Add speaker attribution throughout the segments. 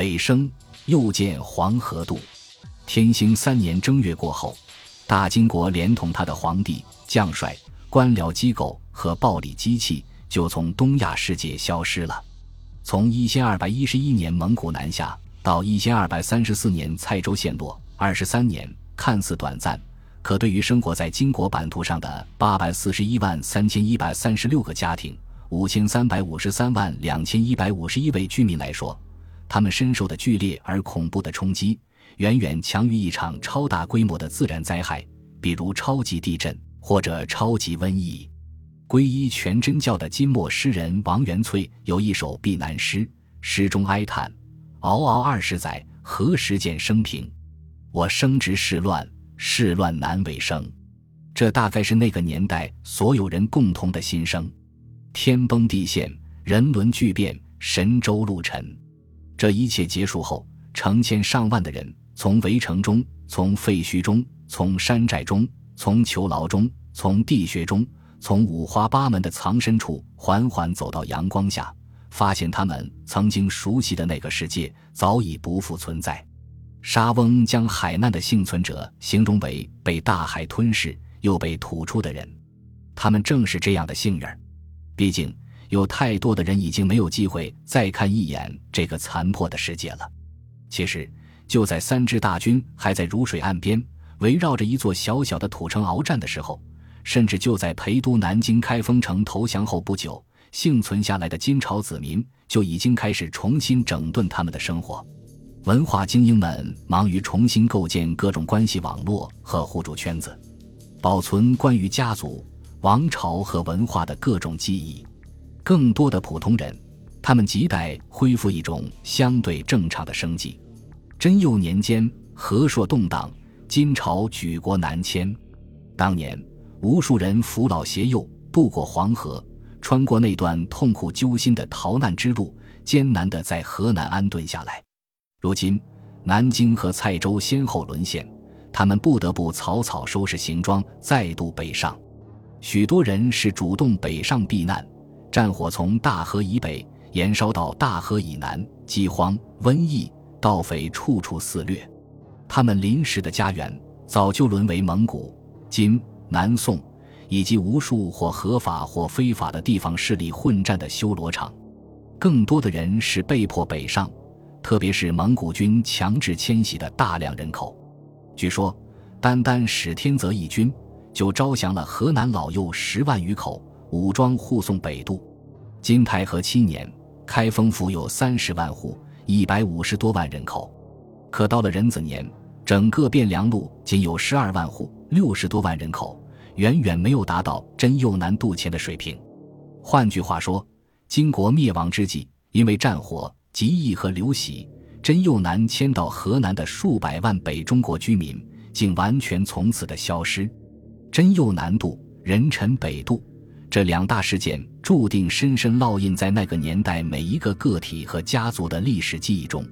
Speaker 1: 北升，又见黄河渡。天兴三年正月过后，大金国连同他的皇帝、将帅、官僚机构和暴力机器就从东亚世界消失了。从一千二百一十一年蒙古南下到一千二百三十四年蔡州陷落，二十三年看似短暂，可对于生活在金国版图上的八百四十一万三千一百三十六个家庭、五千三百五十三万两千一百五十一位居民来说，他们深受的剧烈而恐怖的冲击。远远强于一场超大规模的自然灾害，比如超级地震或者超级瘟疫。皈依全真教的金末诗人王元翠有一首避难诗，诗中哀叹：“嗷嗷二十载，何时见生平？我生之世乱，世乱难为生。”这大概是那个年代所有人共同的心声。天崩地陷，人伦巨变，神州路沉。这一切结束后，成千上万的人。从围城中，从废墟中，从山寨中，从囚牢中，从地穴中，从五花八门的藏身处，缓缓走到阳光下，发现他们曾经熟悉的那个世界早已不复存在。沙翁将海难的幸存者形容为被大海吞噬又被吐出的人，他们正是这样的幸运儿。毕竟，有太多的人已经没有机会再看一眼这个残破的世界了。其实。就在三支大军还在如水岸边围绕着一座小小的土城鏖战的时候，甚至就在陪都南京开封城投降后不久，幸存下来的金朝子民就已经开始重新整顿他们的生活。文化精英们忙于重新构建各种关系网络和互助圈子，保存关于家族、王朝和文化的各种记忆。更多的普通人，他们亟待恢复一种相对正常的生计。贞佑年间，和硕动荡，金朝举国南迁。当年，无数人扶老携幼渡过黄河，穿过那段痛苦揪心的逃难之路，艰难地在河南安顿下来。如今，南京和蔡州先后沦陷，他们不得不草草收拾行装，再度北上。许多人是主动北上避难，战火从大河以北延烧到大河以南，饥荒、瘟疫。盗匪处处肆虐，他们临时的家园早就沦为蒙古、金、南宋以及无数或合法或非法的地方势力混战的修罗场。更多的人是被迫北上，特别是蒙古军强制迁徙的大量人口。据说，单单史天泽一军就招降了河南老幼十万余口，武装护送北渡。金太和七年，开封府有三十万户。一百五十多万人口，可到了壬子年，整个汴梁路仅有十二万户，六十多万人口，远远没有达到真右南渡迁的水平。换句话说，金国灭亡之际，因为战火、疾疫和流徙，真右南迁到河南的数百万北中国居民，竟完全从此的消失。真右南渡，人臣北渡。这两大事件注定深深烙印在那个年代每一个个体和家族的历史记忆中。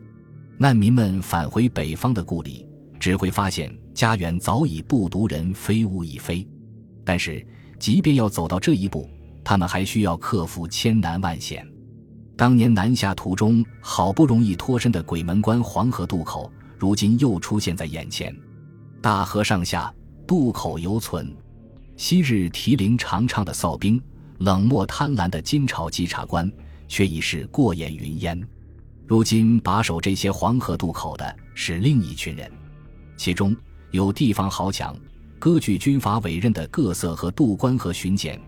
Speaker 1: 难民们返回北方的故里，只会发现家园早已不独人，非物亦非。但是，即便要走到这一步，他们还需要克服千难万险。当年南下途中好不容易脱身的鬼门关黄河渡口，如今又出现在眼前。大河上下，渡口犹存。昔日提铃长唱的哨兵，冷漠贪婪的金朝稽查官，却已是过眼云烟。如今把守这些黄河渡口的是另一群人，其中有地方豪强，割据军阀委任的各色和渡关和巡检，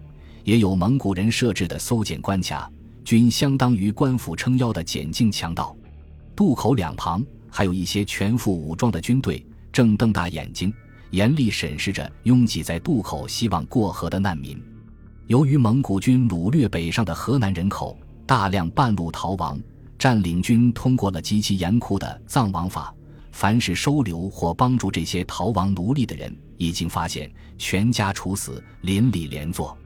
Speaker 1: 也有蒙古人设置的搜检关卡，均相当于官府撑腰的检境强盗。渡口两旁还有一些全副武装的军队，正瞪大眼睛。严厉审视着拥挤在渡口希望过河的难民。由于蒙古军掳掠北上的河南人口大量半路逃亡，占领军通过了极其严酷的藏王法，凡是收留或帮助这些逃亡奴隶的人，已经发现全家处死，邻里连坐。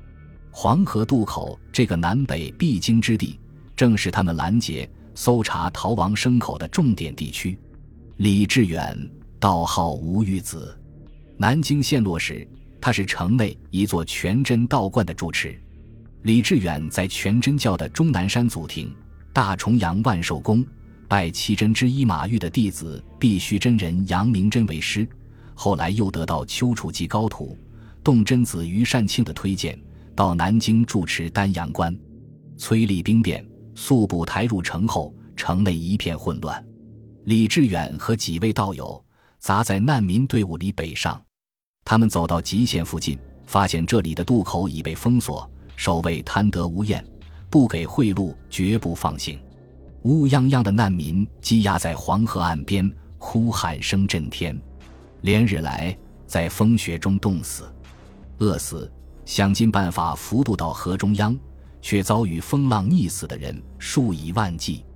Speaker 1: 黄河渡口这个南北必经之地，正是他们拦截、搜查逃亡牲口的重点地区。李志远，道号吴玉子。南京陷落时，他是城内一座全真道观的住持。李志远在全真教的终南山祖庭、大重阳万寿宫、拜七真之一马玉的弟子必须真人杨明真为师，后来又得到丘处机高徒洞真子于善庆的推荐，到南京住持丹阳观。崔立兵变，速步抬入城后，城内一片混乱。李志远和几位道友砸在难民队伍里北上，他们走到极限附近，发现这里的渡口已被封锁，守卫贪得无厌，不给贿赂，绝不放行。乌泱泱的难民积压在黄河岸边，哭喊声震天，连日来在风雪中冻死、饿死，想尽办法浮渡到河中央，却遭遇风浪溺死的人数以万计。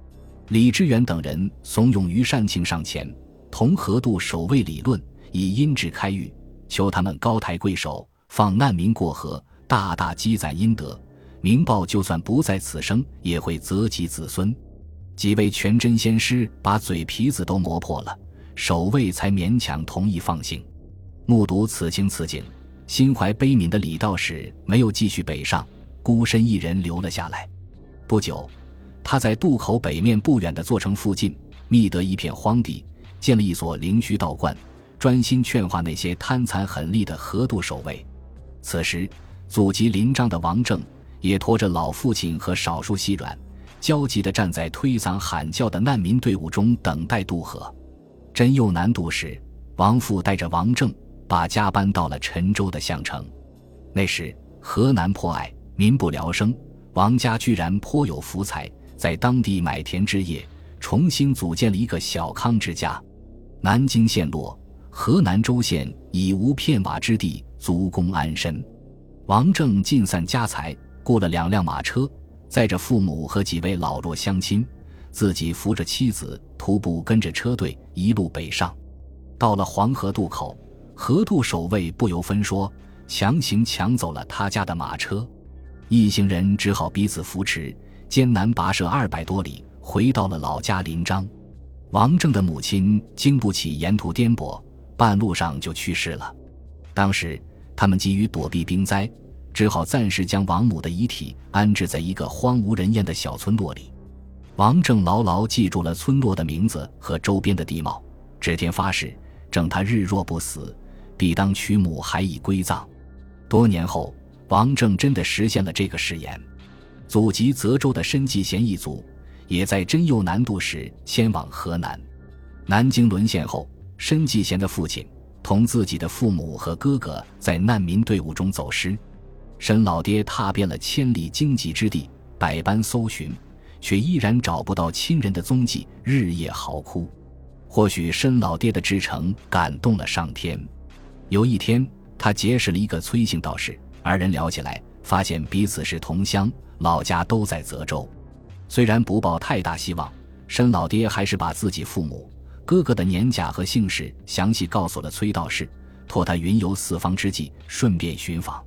Speaker 1: 李志远等人怂恿于善庆上前，同河渡守卫理论，以阴质开狱，求他们高抬贵手，放难民过河，大大积攒阴德，明报就算不在此生，也会泽及子孙。几位全真仙师把嘴皮子都磨破了，守卫才勉强同意放行。目睹此情此景，心怀悲悯的李道士没有继续北上，孤身一人留了下来。不久，他在渡口北面不远的座城附近觅得一片荒地，建了一所灵虚道观，专心劝化那些贪残狠戾的河渡守卫。此时，祖籍临漳的王正也驮着老父亲和少数细软。焦急地站在推搡喊叫的难民队伍中，等待渡河。真佑南渡时，王父带着王正把家搬到了陈州的项城。那时河南破隘，民不聊生，王家居然颇有福财，在当地买田置业，重新组建了一个小康之家。南京陷落，河南州县已无片瓦之地，足供安身。王正尽散家财，雇了两辆马车。载着父母和几位老弱乡亲，自己扶着妻子，徒步跟着车队一路北上。到了黄河渡口，河渡守卫不由分说，强行抢走了他家的马车。一行人只好彼此扶持，艰难跋涉二百多里，回到了老家临漳。王正的母亲经不起沿途颠簸，半路上就去世了。当时他们急于躲避兵灾。只好暂时将王母的遗体安置在一个荒无人烟的小村落里。王正牢牢记住了村落的名字和周边的地貌，指天发誓，正他日若不死，必当娶母还以归葬。多年后，王正真的实现了这个誓言。祖籍泽州的申继贤一族，也在真佑南渡时迁往河南。南京沦陷后，申继贤的父亲同自己的父母和哥哥在难民队伍中走失。申老爹踏遍了千里荆棘之地，百般搜寻，却依然找不到亲人的踪迹，日夜嚎哭。或许申老爹的至诚感动了上天。有一天，他结识了一个崔姓道士，二人聊起来，发现彼此是同乡，老家都在泽州。虽然不抱太大希望，申老爹还是把自己父母、哥哥的年假和姓氏详细告诉了崔道士，托他云游四方之际，顺便寻访。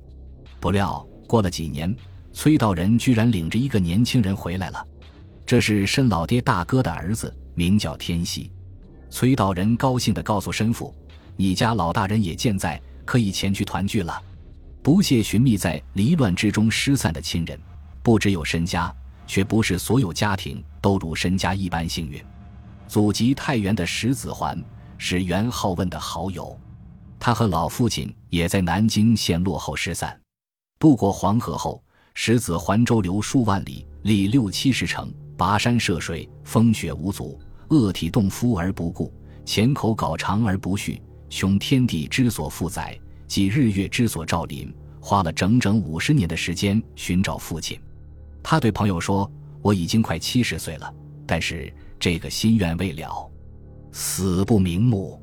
Speaker 1: 不料过了几年，崔道人居然领着一个年轻人回来了。这是申老爹大哥的儿子，名叫天锡。崔道人高兴地告诉申父：“你家老大人也健在，可以前去团聚了。”不屑寻觅在离乱之中失散的亲人，不只有申家，却不是所有家庭都如申家一般幸运。祖籍太原的石子桓是袁浩问的好友，他和老父亲也在南京陷落后失散。渡过黄河后，石子桓周流数万里，历六七十城，跋山涉水，风雪无阻，饿体冻肤而不顾，前口搞长而不恤，穷天地之所负载，即日月之所照临，花了整整五十年的时间寻找父亲。他对朋友说：“我已经快七十岁了，但是这个心愿未了，死不瞑目。”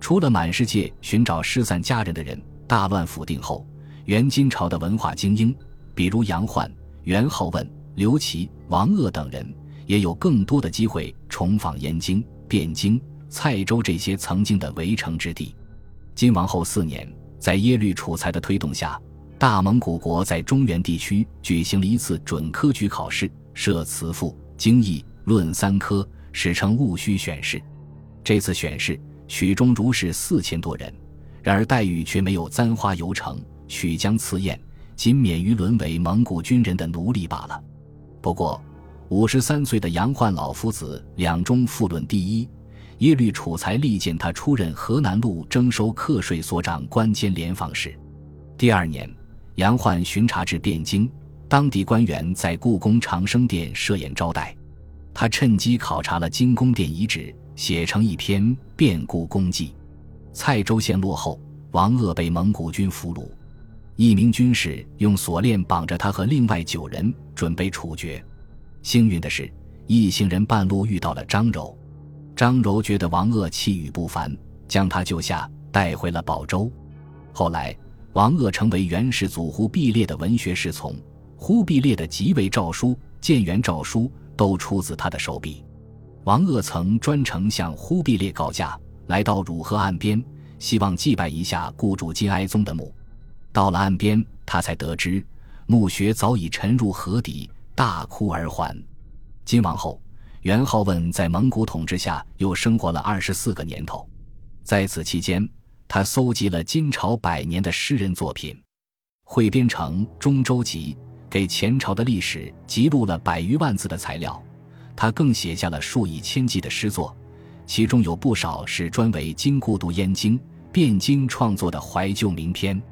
Speaker 1: 除了满世界寻找失散家人的人，大乱府定后。元金朝的文化精英，比如杨焕、元好问、刘琦、王鄂等人，也有更多的机会重访燕京、汴京、蔡州这些曾经的围城之地。金王后四年，在耶律楚材的推动下，大蒙古国在中原地区举行了一次准科举考试，设词赋、经义、论三科，史称戊戌选试。这次选试取中如是四千多人，然而待遇却没有簪花游城。曲江赐宴，仅免于沦为蒙古军人的奴隶罢了。不过，五十三岁的杨焕老夫子两中复论第一，耶律楚材力荐他出任河南路征收课税所长官兼廉访使。第二年，杨焕巡查至汴京，当地官员在故宫长生殿设宴招待，他趁机考察了金宫殿遗址，写成一篇《变故宫记》。蔡州陷落后，王鄂被蒙古军俘虏，一名军士用锁链绑着他和另外九人，准备处决。幸运的是，一行人半路遇到了张柔。张柔觉得王鄂气宇不凡，将他救下，带回了宝州。后来，王鄂成为元世祖忽必烈的文学侍从，忽必烈的即位诏书、建元诏书都出自他的手笔。王鄂曾专程向忽必烈告假，来到汝河岸边，希望祭拜一下故主金哀宗的墓。到了岸边，他才得知墓穴早已沉入河底。大哭而还。金王后元好问在蒙古统治下又生活了二十四个年头，在此期间，他搜集了金朝百年的诗人作品，汇编成《中州集》，给前朝的历史记录了百余万字的材料。他更写下了数以千计的诗作，其中有不少是专为金故都燕京、汴京创作的怀旧名篇。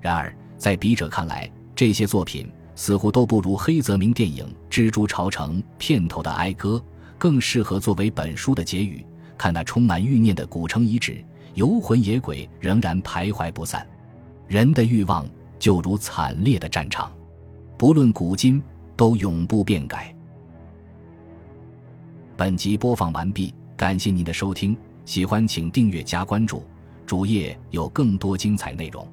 Speaker 1: 然而，在笔者看来，这些作品。似乎都不如黑泽明电影《蜘蛛巢城》片头的哀歌更适合作为本书的结语。看那充满欲念的古城遗址，游魂野鬼仍然徘徊不散。人的欲望就如惨烈的战场，不论古今，都永不变改。本集播放完毕，感谢您的收听，喜欢请订阅加关注，主页有更多精彩内容。